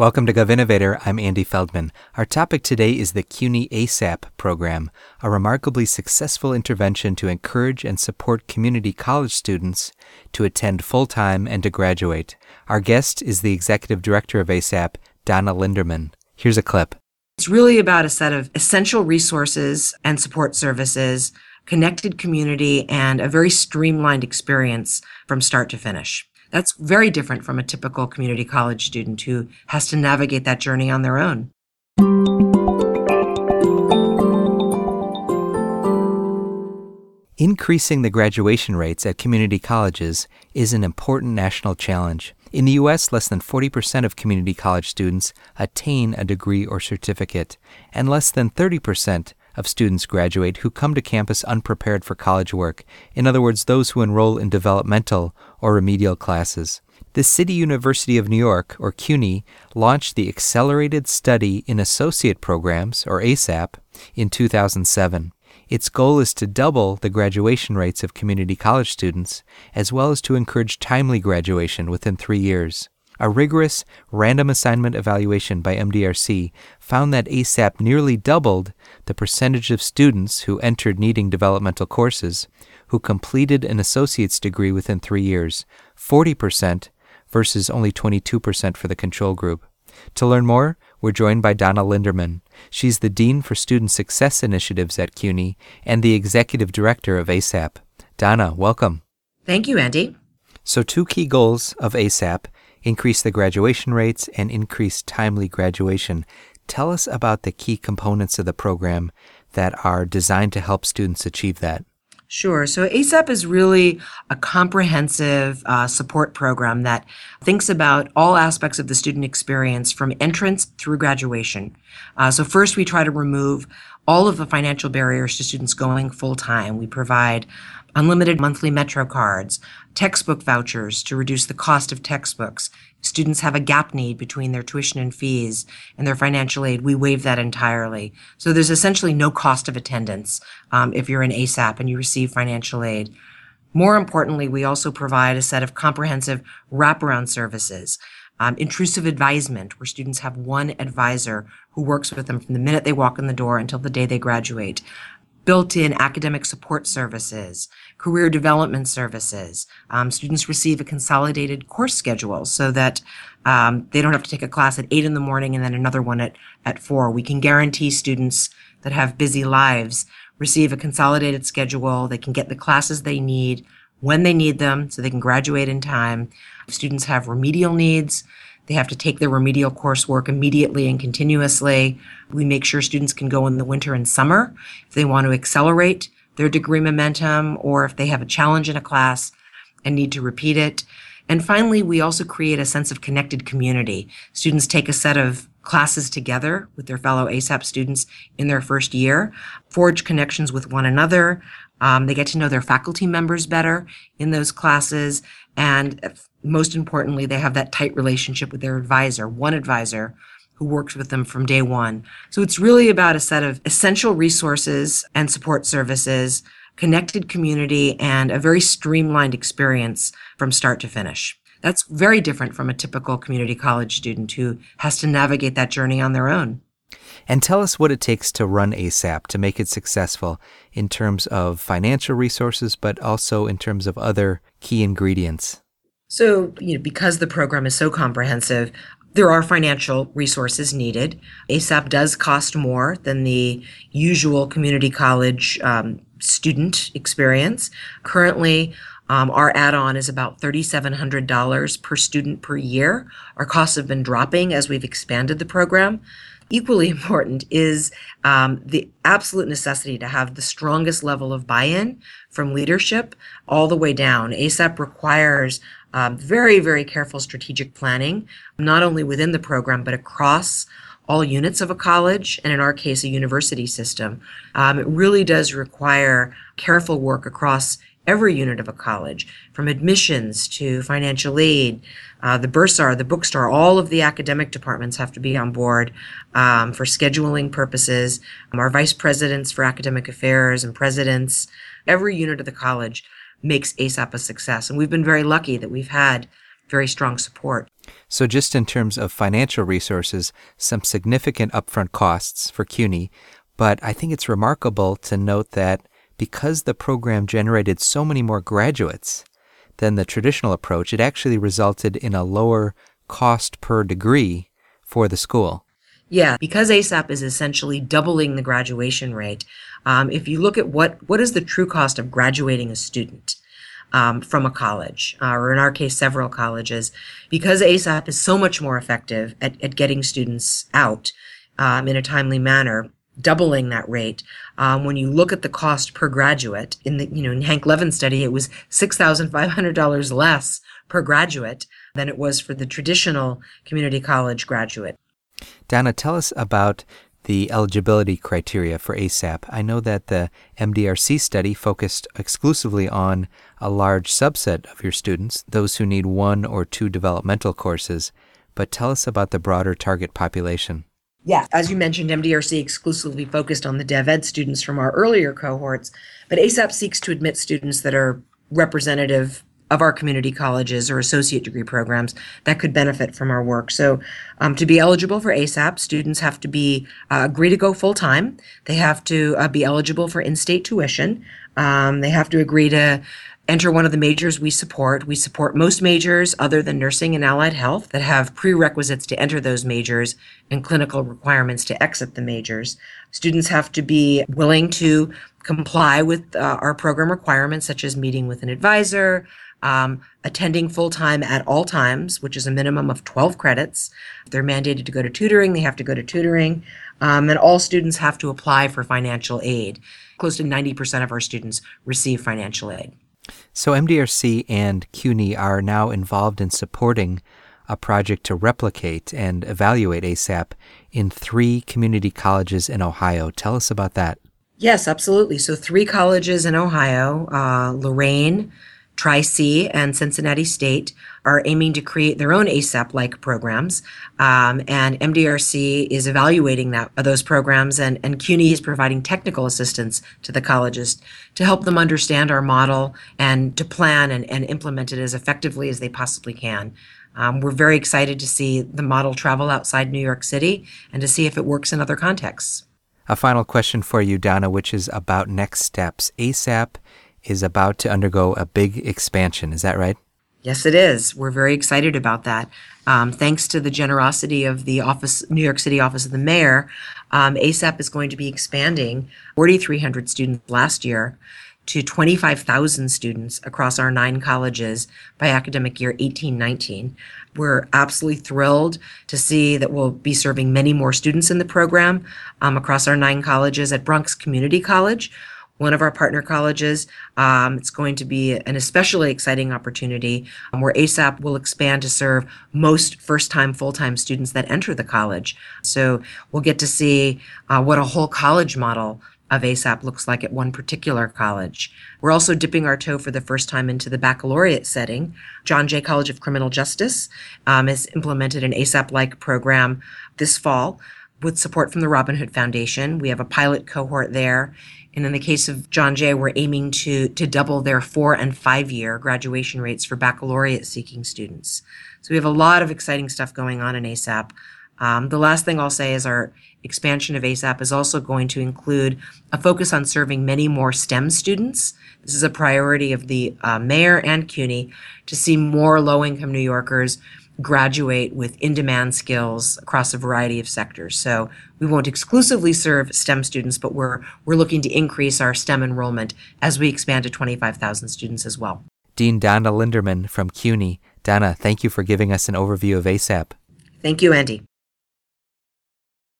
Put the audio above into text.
Welcome to GovInnovator. I'm Andy Feldman. Our topic today is the CUNY ASAP program, a remarkably successful intervention to encourage and support community college students to attend full time and to graduate. Our guest is the executive director of ASAP, Donna Linderman. Here's a clip. It's really about a set of essential resources and support services, connected community, and a very streamlined experience from start to finish. That's very different from a typical community college student who has to navigate that journey on their own. Increasing the graduation rates at community colleges is an important national challenge. In the U.S., less than 40% of community college students attain a degree or certificate, and less than 30% of students graduate who come to campus unprepared for college work, in other words, those who enroll in developmental or remedial classes. The City University of New York, or CUNY, launched the Accelerated Study in Associate Programs, or ASAP, in 2007. Its goal is to double the graduation rates of community college students, as well as to encourage timely graduation within three years. A rigorous random assignment evaluation by MDRC found that ASAP nearly doubled the percentage of students who entered needing developmental courses who completed an associate's degree within three years, 40% versus only 22% for the control group. To learn more, we're joined by Donna Linderman. She's the Dean for Student Success Initiatives at CUNY and the Executive Director of ASAP. Donna, welcome. Thank you, Andy. So, two key goals of ASAP increase the graduation rates, and increase timely graduation. Tell us about the key components of the program that are designed to help students achieve that. Sure. So ASAP is really a comprehensive uh, support program that thinks about all aspects of the student experience from entrance through graduation. Uh, so first, we try to remove all of the financial barriers to students going full time. We provide unlimited monthly Metro cards, textbook vouchers to reduce the cost of textbooks. Students have a gap need between their tuition and fees and their financial aid. We waive that entirely. So there's essentially no cost of attendance um, if you're in ASAP and you receive financial aid. More importantly, we also provide a set of comprehensive wraparound services. Um, intrusive advisement, where students have one advisor who works with them from the minute they walk in the door until the day they graduate built-in academic support services, career development services. Um, students receive a consolidated course schedule so that um, they don't have to take a class at eight in the morning and then another one at, at four. We can guarantee students that have busy lives receive a consolidated schedule. They can get the classes they need when they need them so they can graduate in time. Students have remedial needs. They have to take their remedial coursework immediately and continuously. We make sure students can go in the winter and summer if they want to accelerate their degree momentum or if they have a challenge in a class and need to repeat it. And finally, we also create a sense of connected community. Students take a set of classes together with their fellow ASAP students in their first year, forge connections with one another. Um, they get to know their faculty members better in those classes. And most importantly, they have that tight relationship with their advisor, one advisor who works with them from day one. So it's really about a set of essential resources and support services, connected community, and a very streamlined experience from start to finish. That's very different from a typical community college student who has to navigate that journey on their own. And tell us what it takes to run ASAP to make it successful in terms of financial resources, but also in terms of other key ingredients. So, you know, because the program is so comprehensive, there are financial resources needed. ASAP does cost more than the usual community college um, student experience. Currently, um, our add on is about $3,700 per student per year. Our costs have been dropping as we've expanded the program. Equally important is um, the absolute necessity to have the strongest level of buy in from leadership all the way down. ASAP requires um, very, very careful strategic planning, not only within the program, but across all units of a college, and in our case, a university system. Um, it really does require careful work across every unit of a college, from admissions to financial aid, uh, the bursar, the bookstore, all of the academic departments have to be on board um, for scheduling purposes. Um, our vice presidents for academic affairs and presidents, every unit of the college makes ASAP a success. And we've been very lucky that we've had very strong support. So, just in terms of financial resources, some significant upfront costs for CUNY, but I think it's remarkable to note that because the program generated so many more graduates than the traditional approach, it actually resulted in a lower cost per degree for the school. Yeah, because ASAP is essentially doubling the graduation rate. Um, if you look at what what is the true cost of graduating a student um, from a college, uh, or in our case, several colleges, because ASAP is so much more effective at, at getting students out um, in a timely manner, doubling that rate. Um, when you look at the cost per graduate in the you know in Hank Levin's study, it was six thousand five hundred dollars less per graduate than it was for the traditional community college graduate. Dana, tell us about the eligibility criteria for ASAP. I know that the MDRC study focused exclusively on a large subset of your students, those who need one or two developmental courses, but tell us about the broader target population. Yeah, as you mentioned, MDRC exclusively focused on the DevEd students from our earlier cohorts, but ASAP seeks to admit students that are representative of our community colleges or associate degree programs that could benefit from our work. So, um, to be eligible for ASAP, students have to be uh, agree to go full time. They have to uh, be eligible for in-state tuition. Um, they have to agree to enter one of the majors we support. We support most majors other than nursing and allied health that have prerequisites to enter those majors and clinical requirements to exit the majors. Students have to be willing to comply with uh, our program requirements, such as meeting with an advisor, um, attending full time at all times, which is a minimum of 12 credits. If they're mandated to go to tutoring, they have to go to tutoring. Um, and all students have to apply for financial aid. Close to 90% of our students receive financial aid. So, MDRC and CUNY are now involved in supporting a project to replicate and evaluate ASAP in three community colleges in Ohio. Tell us about that. Yes, absolutely. So, three colleges in Ohio uh, Lorain, Tri C and Cincinnati State are aiming to create their own ASAP like programs. Um, and MDRC is evaluating that, those programs, and, and CUNY is providing technical assistance to the colleges to help them understand our model and to plan and, and implement it as effectively as they possibly can. Um, we're very excited to see the model travel outside New York City and to see if it works in other contexts. A final question for you, Donna, which is about next steps. ASAP is about to undergo a big expansion. Is that right? Yes, it is. We're very excited about that. Um, thanks to the generosity of the office, New York City Office of the Mayor, um, ASAP is going to be expanding 4,300 students last year to 25,000 students across our nine colleges by academic year 1819. We're absolutely thrilled to see that we'll be serving many more students in the program um, across our nine colleges at Bronx Community College one of our partner colleges. Um, it's going to be an especially exciting opportunity um, where ASAP will expand to serve most first time, full time students that enter the college. So we'll get to see uh, what a whole college model of ASAP looks like at one particular college. We're also dipping our toe for the first time into the baccalaureate setting. John Jay College of Criminal Justice um, has implemented an ASAP like program this fall with support from the Robin Hood Foundation. We have a pilot cohort there and in the case of John Jay, we're aiming to, to double their four and five year graduation rates for baccalaureate seeking students. So we have a lot of exciting stuff going on in ASAP. Um, the last thing I'll say is our expansion of ASAP is also going to include a focus on serving many more STEM students. This is a priority of the uh, mayor and CUNY to see more low income New Yorkers graduate with in-demand skills across a variety of sectors. So we won't exclusively serve STEM students, but we're we're looking to increase our STEM enrollment as we expand to 25,000 students as well. Dean Donna Linderman from CUNY. Donna, thank you for giving us an overview of ASAP. Thank you, Andy.